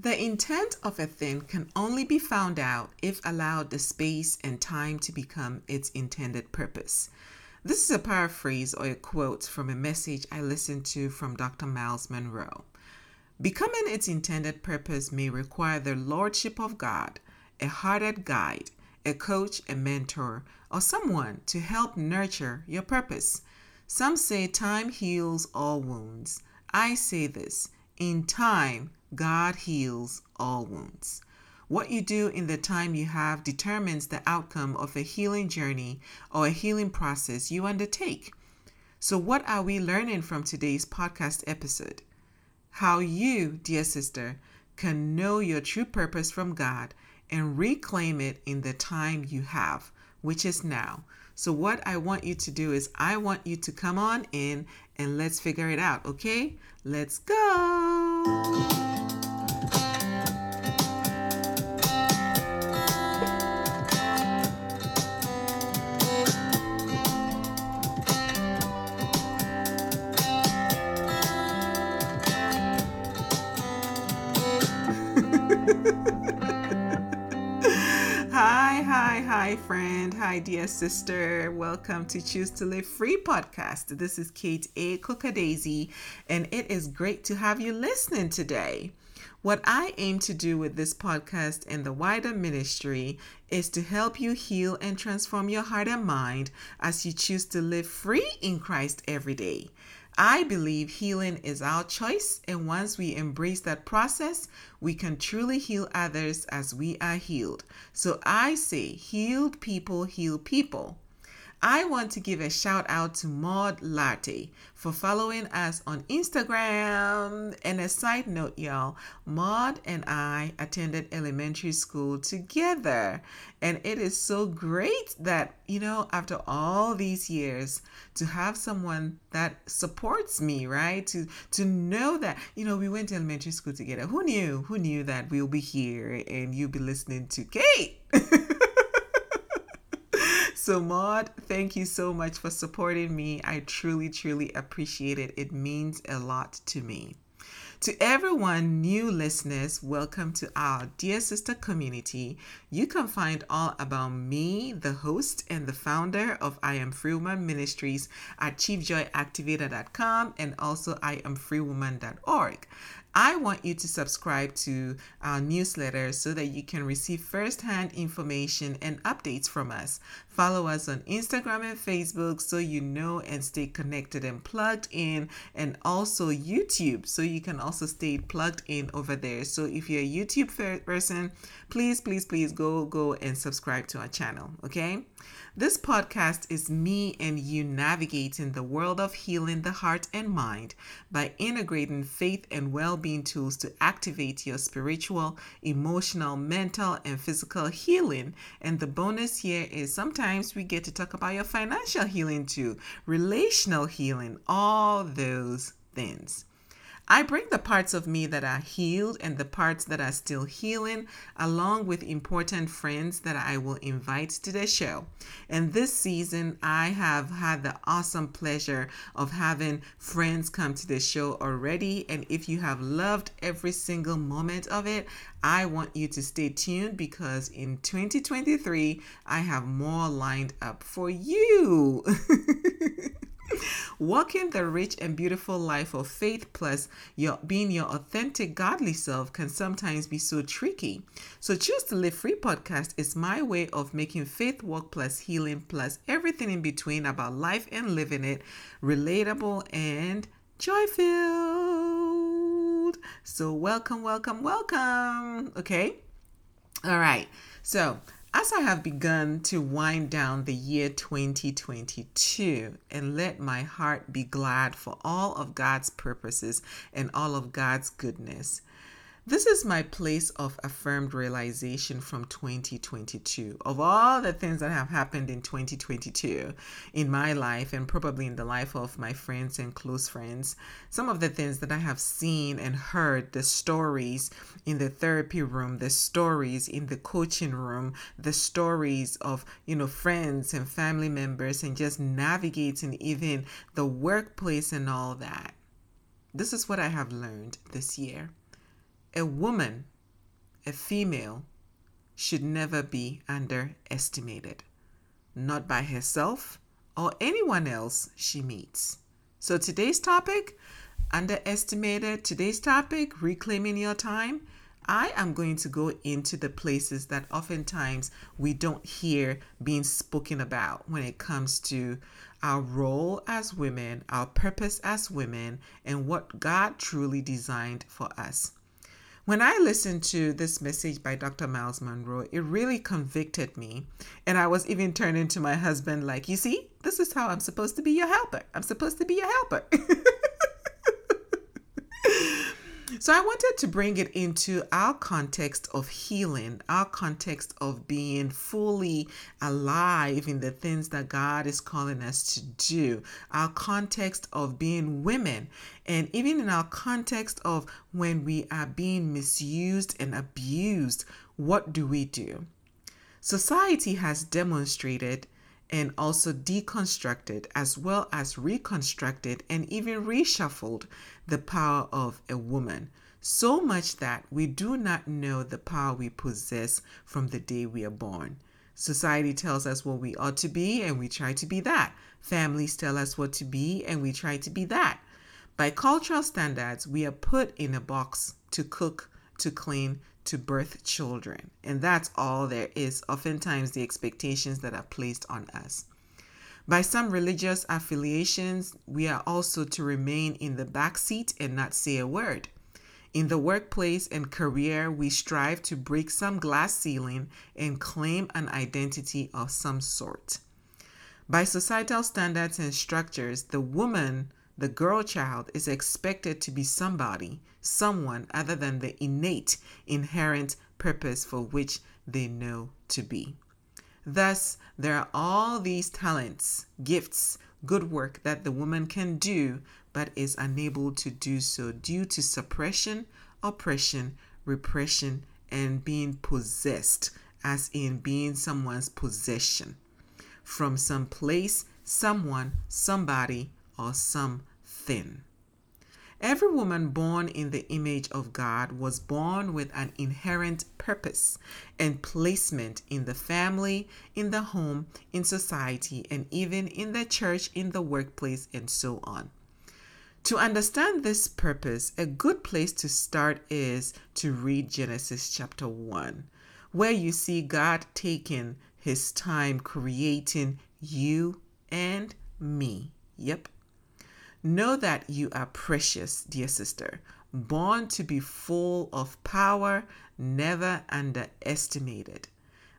The intent of a thing can only be found out if allowed the space and time to become its intended purpose. This is a paraphrase or a quote from a message I listened to from Dr. Myles Munroe. Becoming its intended purpose may require the lordship of God, a hearted guide, a coach, a mentor, or someone to help nurture your purpose. Some say time heals all wounds. I say this in time, God heals all wounds. What you do in the time you have determines the outcome of a healing journey or a healing process you undertake. So, what are we learning from today's podcast episode? How you, dear sister, can know your true purpose from God and reclaim it in the time you have, which is now. So, what I want you to do is, I want you to come on in and let's figure it out, okay? Let's go! Friend. Hi, dear sister. Welcome to Choose to Live Free podcast. This is Kate A. Cookadaisy, and it is great to have you listening today. What I aim to do with this podcast and the wider ministry is to help you heal and transform your heart and mind as you choose to live free in Christ every day. I believe healing is our choice, and once we embrace that process, we can truly heal others as we are healed. So I say, healed people heal people. I want to give a shout out to Maud Latte for following us on Instagram. And a side note, y'all, Maud and I attended elementary school together. And it is so great that, you know, after all these years, to have someone that supports me, right? To to know that, you know, we went to elementary school together. Who knew? Who knew that we'll be here and you'll be listening to Kate? So, Maud, thank you so much for supporting me. I truly, truly appreciate it. It means a lot to me. To everyone, new listeners, welcome to our Dear Sister community. You can find all about me, the host and the founder of I Am Free Woman Ministries at chiefjoyactivator.com and also iamfreewoman.org. I want you to subscribe to our newsletter so that you can receive firsthand information and updates from us. Follow us on Instagram and Facebook so you know and stay connected and plugged in, and also YouTube so you can also stay plugged in over there. So if you're a YouTube person, please, please, please go go and subscribe to our channel. Okay. This podcast is me and you navigating the world of healing the heart and mind by integrating faith and well being tools to activate your spiritual, emotional, mental, and physical healing. And the bonus here is sometimes we get to talk about your financial healing too, relational healing, all those things. I bring the parts of me that are healed and the parts that are still healing, along with important friends that I will invite to the show. And this season, I have had the awesome pleasure of having friends come to the show already. And if you have loved every single moment of it, I want you to stay tuned because in 2023, I have more lined up for you. Walking the rich and beautiful life of faith plus your being your authentic godly self can sometimes be so tricky. So choose to live free podcast is my way of making faith work plus healing plus everything in between about life and living it relatable and joy filled. So welcome, welcome, welcome. Okay. All right. So as I have begun to wind down the year 2022 and let my heart be glad for all of God's purposes and all of God's goodness, this is my place of affirmed realization from 2022. Of all the things that have happened in 2022 in my life and probably in the life of my friends and close friends, some of the things that I have seen and heard, the stories in the therapy room, the stories in the coaching room, the stories of, you know, friends and family members and just navigating even the workplace and all that. This is what I have learned this year a woman, a female, should never be underestimated, not by herself or anyone else she meets. So today's topic, underestimated, today's topic, reclaiming your time. I am going to go into the places that oftentimes we don't hear being spoken about when it comes to our role as women, our purpose as women, and what God truly designed for us. When I listened to this message by Dr. Myles Munroe, it really convicted me. And I was even turning to my husband, like, you see, this is how I'm supposed to be your helper. I'm supposed to be your helper. So I wanted to bring it into our context of healing, our context of being fully alive in the things that God is calling us to do, our context of being women, and even in our context of when we are being misused and abused, what do we do? Society has demonstrated and also deconstructed as well as reconstructed and even reshuffled the power of a woman. So much that we do not know the power we possess from the day we are born. Society tells us what we ought to be, and we try to be that. Families tell us what to be, and we try to be that. By cultural standards, we are put in a box to cook, to clean, to birth children. And that's all there is, oftentimes, the expectations that are placed on us. By some religious affiliations, we are also to remain in the back seat and not say a word. In the workplace and career, we strive to break some glass ceiling and claim an identity of some sort. By societal standards and structures, the woman the girl child is expected to be somebody, someone other than the innate, inherent purpose for which they know to be. Thus, there are all these talents, gifts, good work that the woman can do, but is unable to do so due to suppression, oppression, repression, and being possessed, as in being someone's possession from some place, someone, somebody, or something. Every woman born in the image of God was born with an inherent purpose and placement in the family, in the home, in society, and even in the church, in the workplace, and so on. To understand this purpose, a good place to start is to read Genesis chapter 1, where you see God taking his time creating you and me. Yep, Know that you are precious, dear sister, born to be full of power, never underestimated.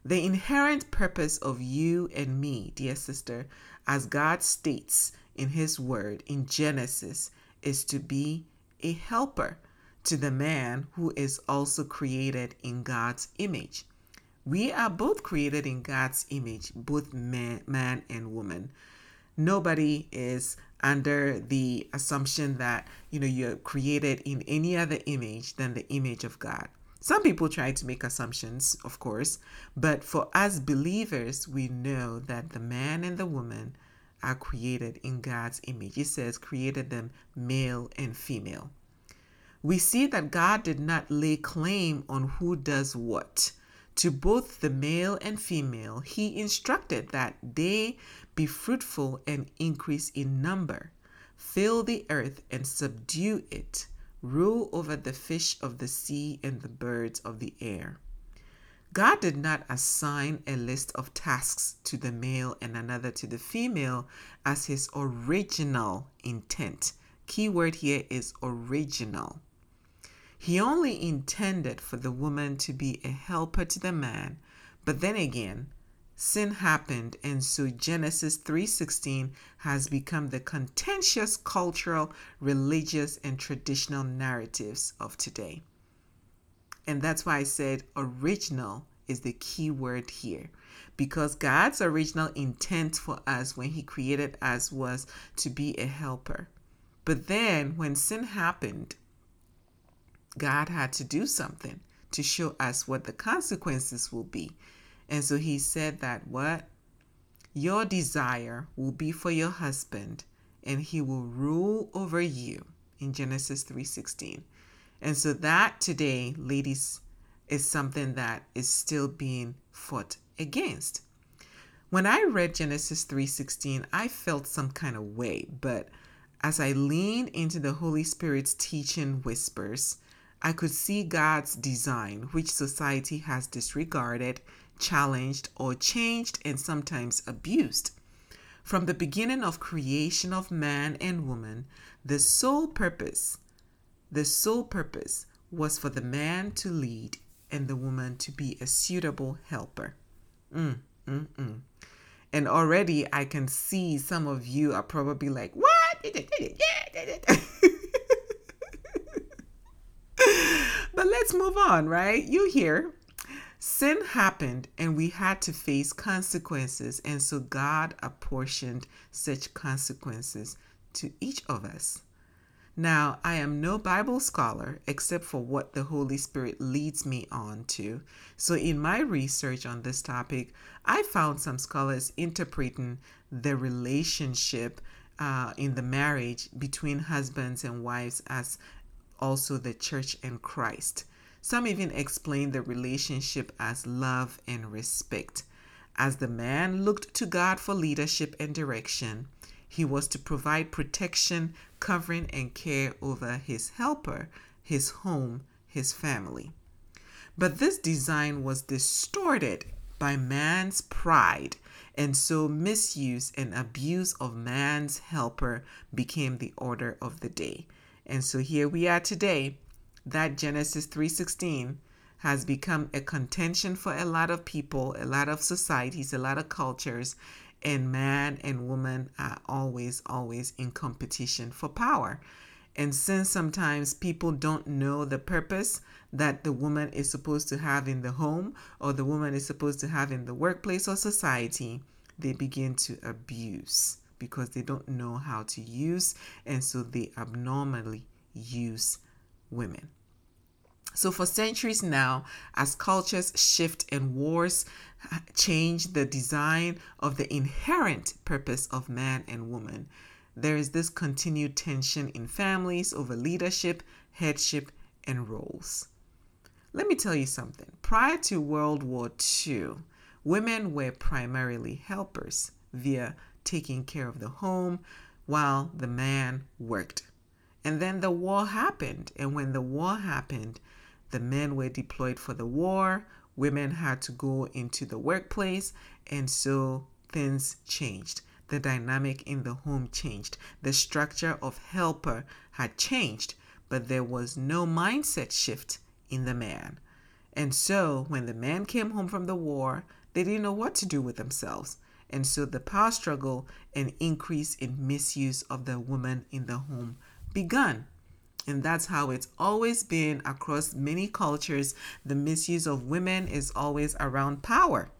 The inherent purpose of you and me, dear sister, as God states in His Word in Genesis, is to be a helper to the man who is also created in God's image. We are both created in God's image, both man, man and woman. Nobody is under the assumption that you know you're created in any other image than the image of God. Some people try to make assumptions, of course, but for us believers, we know that the man and the woman are created in God's image. It says created them male and female. We see that God did not lay claim on who does what. To both the male and female, he instructed that they be fruitful and increase in number, fill the earth and subdue it, rule over the fish of the sea and the birds of the air. God did not assign a list of tasks to the male and another to the female as his original intent. Key word here is original. He only intended for the woman to be a helper to the man, but then again, sin happened and so Genesis 3:16 has become the contentious cultural, religious and traditional narratives of today. And that's why I said original is the key word here because God's original intent for us when he created us was to be a helper. But then when sin happened, God had to do something to show us what the consequences will be. And so he said that what? Your desire will be for your husband and he will rule over you in Genesis 3:16. And so that today, ladies, is something that is still being fought against. When I read Genesis 3:16, I felt some kind of way, but as I leaned into the Holy Spirit's teaching whispers, I could see God's design, which society has disregarded, challenged, or changed and sometimes abused. From the beginning of creation of man and woman, the sole purpose, the sole purpose was for the man to lead and the woman to be a suitable helper. Mm, mm, mm. And already I can see some of you are probably like, what? but let's move on, right? You hear. Sin happened and we had to face consequences, and so God apportioned such consequences to each of us. Now, I am no Bible scholar except for what the Holy Spirit leads me on to. So, in my research on this topic, I found some scholars interpreting the relationship uh, in the marriage between husbands and wives as also the church and Christ. Some even explain the relationship as love and respect. As the man looked to God for leadership and direction, he was to provide protection, covering, and care over his helper, his home, his family. But this design was distorted by man's pride, and so misuse and abuse of man's helper became the order of the day. And so here we are today. That Genesis 3:16 has become a contention for a lot of people, a lot of societies, a lot of cultures, and man and woman are always, always in competition for power. And since sometimes people don't know the purpose that the woman is supposed to have in the home or the woman is supposed to have in the workplace or society, they begin to abuse because they don't know how to use, and so they abnormally use women. So, for centuries now, as cultures shift and wars change the design of the inherent purpose of man and woman, there is this continued tension in families over leadership, headship, and roles. Let me tell you something. Prior to World War II, women were primarily helpers via taking care of the home while the man worked. And then the war happened. And when the war happened, the men were deployed for the war, women had to go into the workplace, and so things changed. The dynamic in the home changed. The structure of helper had changed, but there was no mindset shift in the man. And so when the man came home from the war, they didn't know what to do with themselves. And so the power struggle and increase in misuse of the woman in the home begun. And that's how it's always been across many cultures. The misuse of women is always around power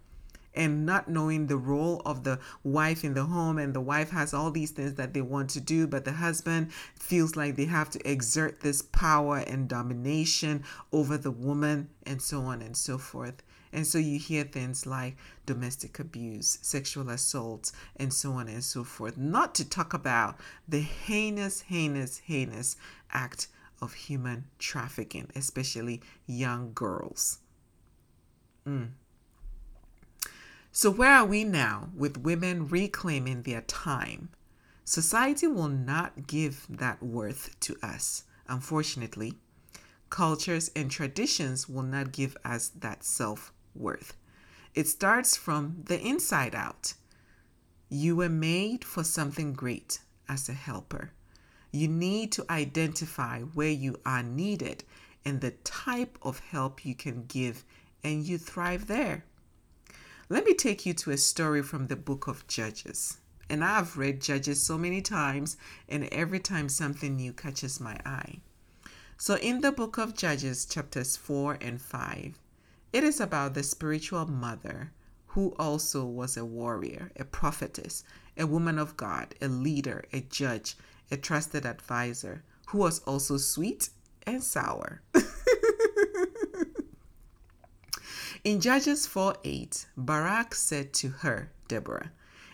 and not knowing the role of the wife in the home and the wife has all these things that they want to do but the husband feels like they have to exert this power and domination over the woman and so on and so forth and so you hear things like domestic abuse, sexual assaults, and so on and so forth. Not to talk about the heinous, heinous, heinous act of human trafficking, especially young girls. Mm. So, where are we now with women reclaiming their time? Society will not give that worth to us, unfortunately. Cultures and traditions will not give us that self worth. It starts from the inside out. You were made for something great as a helper. You need to identify where you are needed and the type of help you can give, and you thrive there. Let me take you to a story from the book of Judges. And I've read Judges so many times, and every time something new catches my eye. So, in the book of Judges, chapters 4 and 5, it is about the spiritual mother who also was a warrior, a prophetess, a woman of God, a leader, a judge, a trusted advisor, who was also sweet and sour. In Judges 4 8, Barak said to her, Deborah,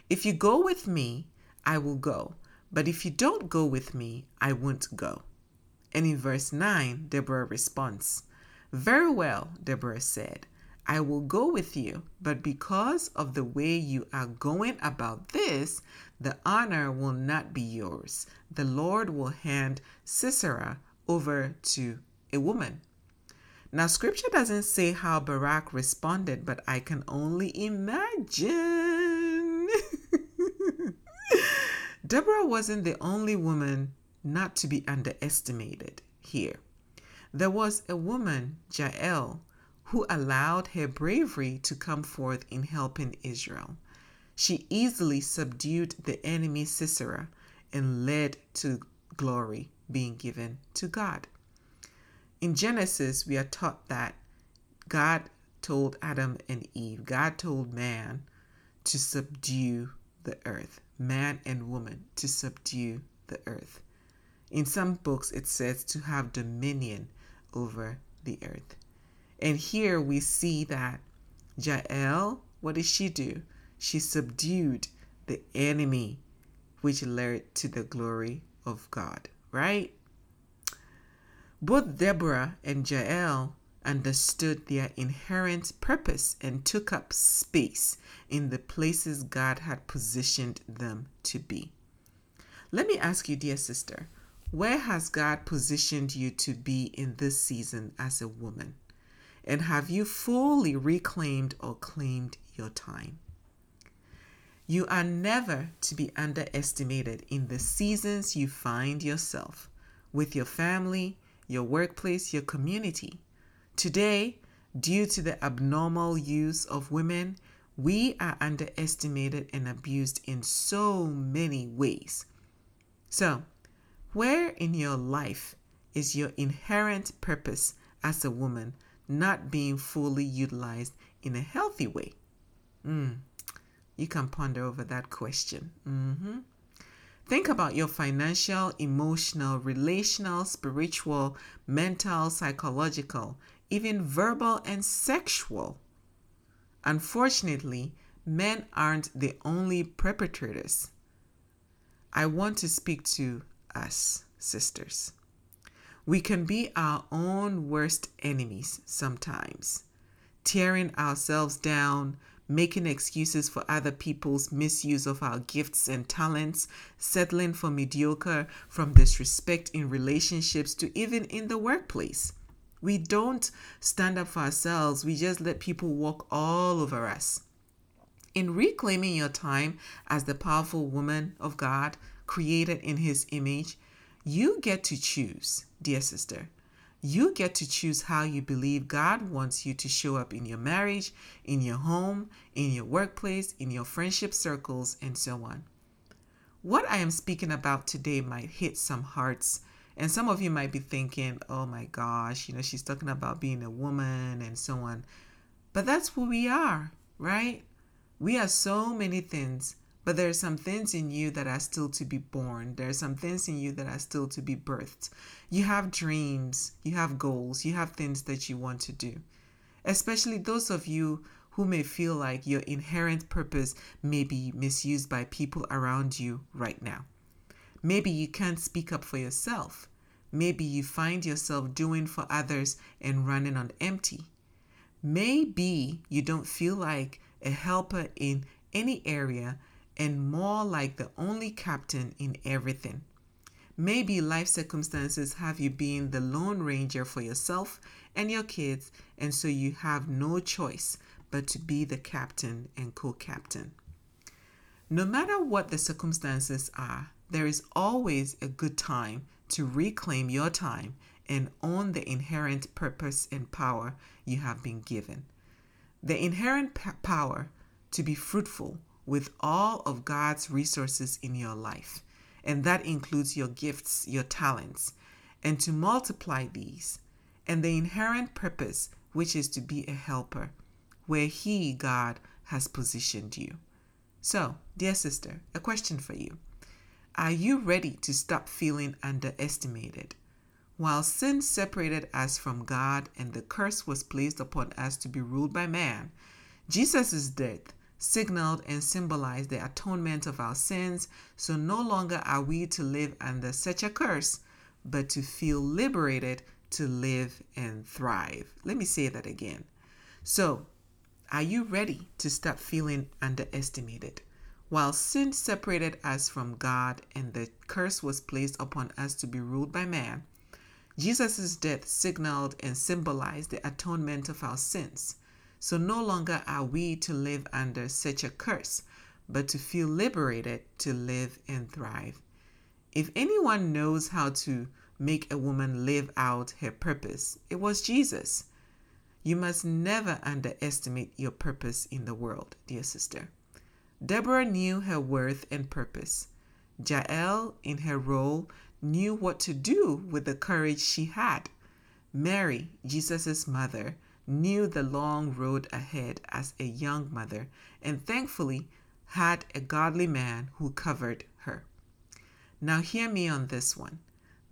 If you go with me, I will go, but if you don't go with me, I won't go. And in verse 9, Deborah responds, Very well, Deborah said. I will go with you, but because of the way you are going about this, the honor will not be yours. The Lord will hand Sisera over to a woman. Now, scripture doesn't say how Barak responded, but I can only imagine. Deborah wasn't the only woman not to be underestimated here. There was a woman, Jael, who allowed her bravery to come forth in helping Israel. She easily subdued the enemy Sisera and led to glory being given to God. In Genesis, we are taught that God told Adam and Eve, God told man to subdue the earth, man and woman to subdue the earth. In some books, it says to have dominion over the earth. And here we see that Jael, what did she do? She subdued the enemy, which led to the glory of God, right? Both Deborah and Jael understood their inherent purpose and took up space in the places God had positioned them to be. Let me ask you, dear sister, where has God positioned you to be in this season as a woman? And have you fully reclaimed or claimed your time? You are never to be underestimated in the seasons you find yourself with your family, your workplace, your community. Today, due to the abnormal use of women, we are underestimated and abused in so many ways. So, where in your life is your inherent purpose as a woman not being fully utilized in a healthy way? Mm, you can ponder over that question. Mm-hmm. Think about your financial, emotional, relational, spiritual, mental, psychological, even verbal and sexual. Unfortunately, men aren't the only perpetrators. I want to speak to us, sisters. We can be our own worst enemies sometimes, tearing ourselves down, making excuses for other people's misuse of our gifts and talents, settling for mediocre, from disrespect in relationships to even in the workplace. We don't stand up for ourselves, we just let people walk all over us. In reclaiming your time as the powerful woman of God, created in His image, you get to choose, dear sister. You get to choose how you believe God wants you to show up in your marriage, in your home, in your workplace, in your friendship circles, and so on. What I am speaking about today might hit some hearts, and some of you might be thinking, oh my gosh, you know, she's talking about being a woman and so on. But that's who we are, right? We are so many things but there are some things in you that are still to be born. There are some things in you that are still to be birthed. You have dreams, you have goals, you have things that you want to do. Especially those of you who may feel like your inherent purpose may be misused by people around you right now. Maybe you can't speak up for yourself. Maybe you find yourself doing for others and running on empty. Maybe you don't feel like a helper in any area and more like the only captain in everything. Maybe life circumstances have you being the lone ranger for yourself and your kids, and so you have no choice but to be the captain and co captain. No matter what the circumstances are, there is always a good time to reclaim your time and own the inherent purpose and power you have been given. The inherent p- power to be fruitful with all of God's resources in your life, and that includes your gifts, your talents, and to multiply these, and the inherent purpose, which is to be a helper, where He, God, has positioned you. So, dear sister, a question for you. Are you ready to stop feeling underestimated? While sin separated us from God and the curse was placed upon us to be ruled by man, Jesus' death signaled and symbolized the atonement of our sins, so no longer are we to live under such a curse, but to feel liberated to live and thrive. Let me say that again. So, are you ready to stop feeling underestimated? While sin separated us from God and the curse was placed upon us to be ruled by man, Jesus' death signaled and symbolized the atonement of our sins. So no longer are we to live under such a curse, but to feel liberated to live and thrive. If anyone knows how to make a woman live out her purpose, it was Jesus. You must never underestimate your purpose in the world, dear sister. Deborah knew her worth and purpose. Jael, in her role, knew what to do with the courage she had. Mary, Jesus' mother, knew the long road ahead as a young mother and thankfully had a godly man who covered her. Now, hear me on this one.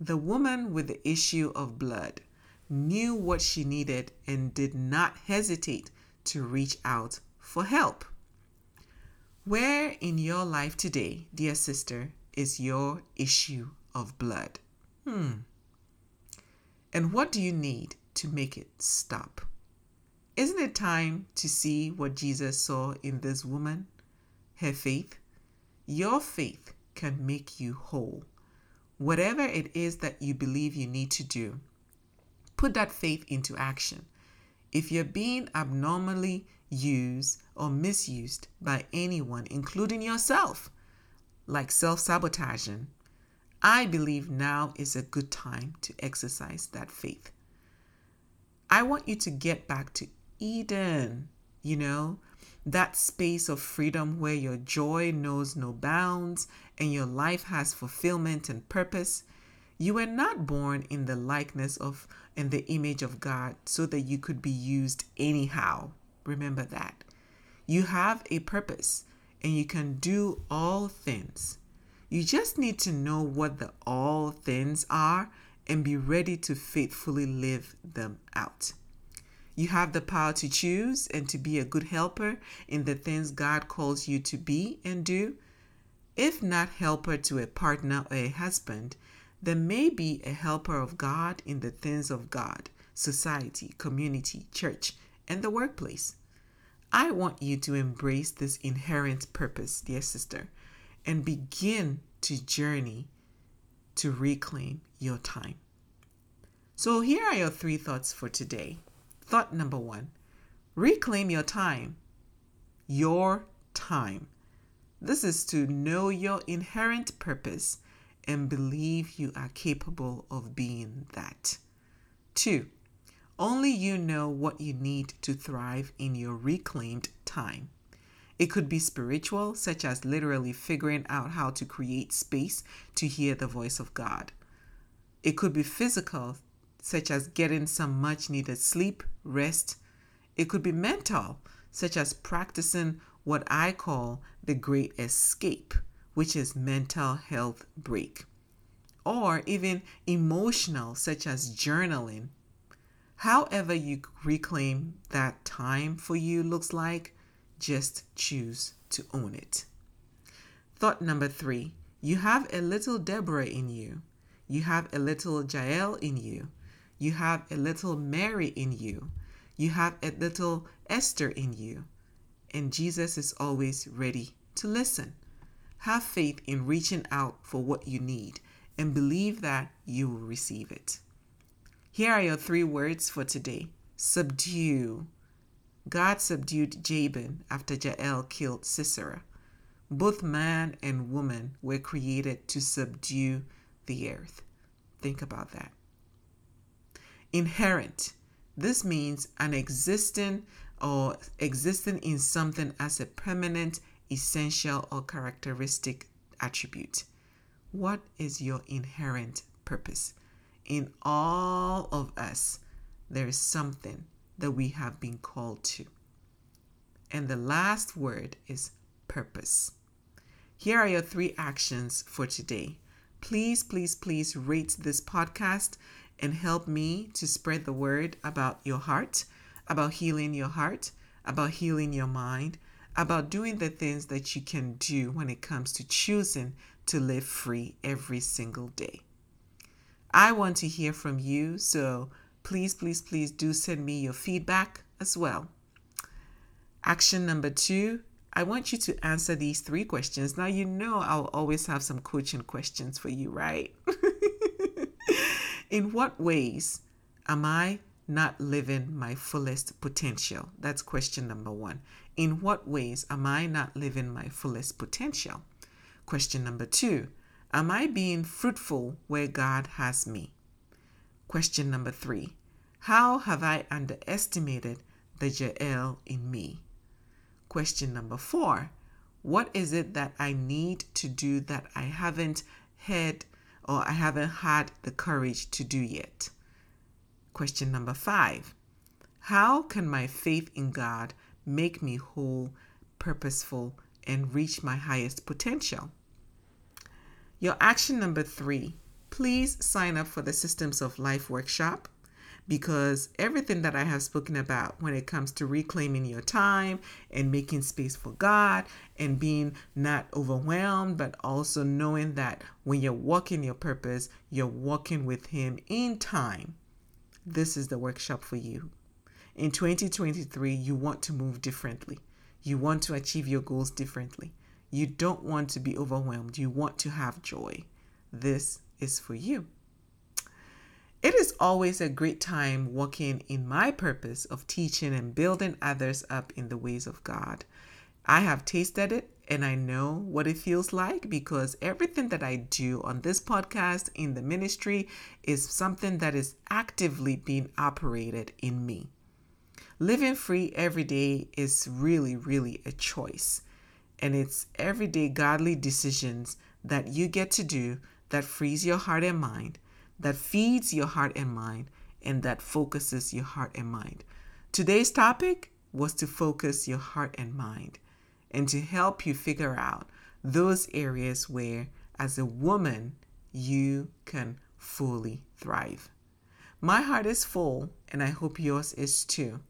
The woman with the issue of blood knew what she needed and did not hesitate to reach out for help. Where in your life today, dear sister, is your issue of blood? Hmm. And what do you need to make it stop? Isn't it time to see what Jesus saw in this woman? Her faith? Your faith can make you whole. Whatever it is that you believe you need to do, put that faith into action. If you're being abnormally used or misused by anyone, including yourself, like self sabotaging, I believe now is a good time to exercise that faith. I want you to get back to Eden, you know, that space of freedom where your joy knows no bounds and your life has fulfillment and purpose. You were not born in the likeness of and the image of God so that you could be used anyhow. Remember that. You have a purpose and you can do all things. You just need to know what the all things are and be ready to faithfully live them out. You have the power to choose and to be a good helper in the things God calls you to be and do. If not helper to a partner or a husband, there may be a helper of God in the things of God, society, community, church, and the workplace. I want you to embrace this inherent purpose, dear sister, and begin to journey to reclaim your time. So, here are your three thoughts for today. Thought number one reclaim your time. Your time. This is to know your inherent purpose and believe you are capable of being that. Two, only you know what you need to thrive in your reclaimed time. It could be spiritual, such as literally figuring out how to create space to hear the voice of God. It could be physical, such as getting some much needed sleep, rest. It could be mental, such as practicing what I call the great escape, which is mental health break. Or even emotional, such as journaling. However, you reclaim that time for you looks like, just choose to own it. Thought number three you have a little Deborah in you, you have a little Jael in you. You have a little Mary in you. You have a little Esther in you. And Jesus is always ready to listen. Have faith in reaching out for what you need and believe that you will receive it. Here are your three words for today subdue. God subdued Jabin after Jael killed Sisera. Both man and woman were created to subdue the earth. Think about that inherent. This means an existing or existing in something as a permanent, essential, or characteristic attribute. What is your inherent purpose? In all of us, there is something that we have been called to. And the last word is purpose. Here are your three actions for today. Please, please, please rate this podcast and help me to spread the word about your heart, about healing your heart, about healing your mind, about doing the things that you can do when it comes to choosing to live free every single day. I want to hear from you. So please, please, please do send me your feedback as well. Action number two I want you to answer these three questions. Now, you know I'll always have some coaching questions for you, right? In what ways am I not living my fullest potential? That's question number one. In what ways am I not living my fullest potential? Question number two Am I being fruitful where God has me? Question number three How have I underestimated the Jael in me? Question number four What is it that I need to do that I haven't had or I haven't had the courage to do yet? Question number five How can my faith in God make me whole, purposeful, and reach my highest potential? Your action number three please sign up for the Systems of Life workshop because everything that I have spoken about when it comes to reclaiming your time and making space for God and being not overwhelmed, but also knowing that when you're walking your purpose, you're walking with Him in time. This is the workshop for you. In 2023, you want to move differently. You want to achieve your goals differently. You don't want to be overwhelmed. You want to have joy. This is for you. It is always a great time walking in my purpose of teaching and building others up in the ways of God. I have tasted it and I know what it feels like because everything that I do on this podcast in the ministry is something that is actively being operated in me. Living free every day is really, really a choice. And it's everyday godly decisions that you get to do that frees your heart and mind that feeds your heart and mind and that focuses your heart and mind. Today's topic was to focus your heart and mind and to help you figure out those areas where, as a woman, you can fully thrive. My heart is full, and I hope yours is too.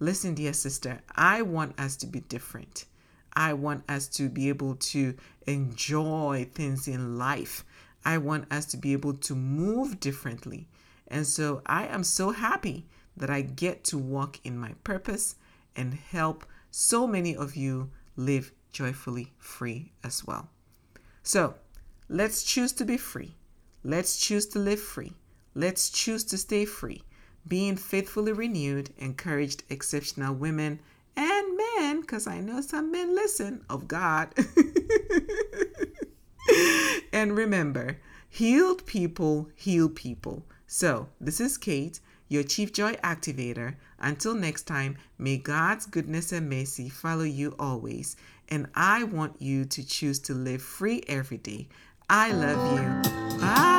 Listen, dear sister, I want us to be different. I want us to be able to enjoy things in life I want us to be able to move differently. And so I am so happy that I get to walk in my purpose and help so many of you live joyfully free as well. So let's choose to be free. Let's choose to live free. Let's choose to stay free, being faithfully renewed, encouraged, exceptional women and men, because I know some men listen of God. and remember, healed people heal people. So, this is Kate, your Chief Joy Activator. Until next time, may God's goodness and mercy follow you always. And I want you to choose to live free every day. I love you. Bye.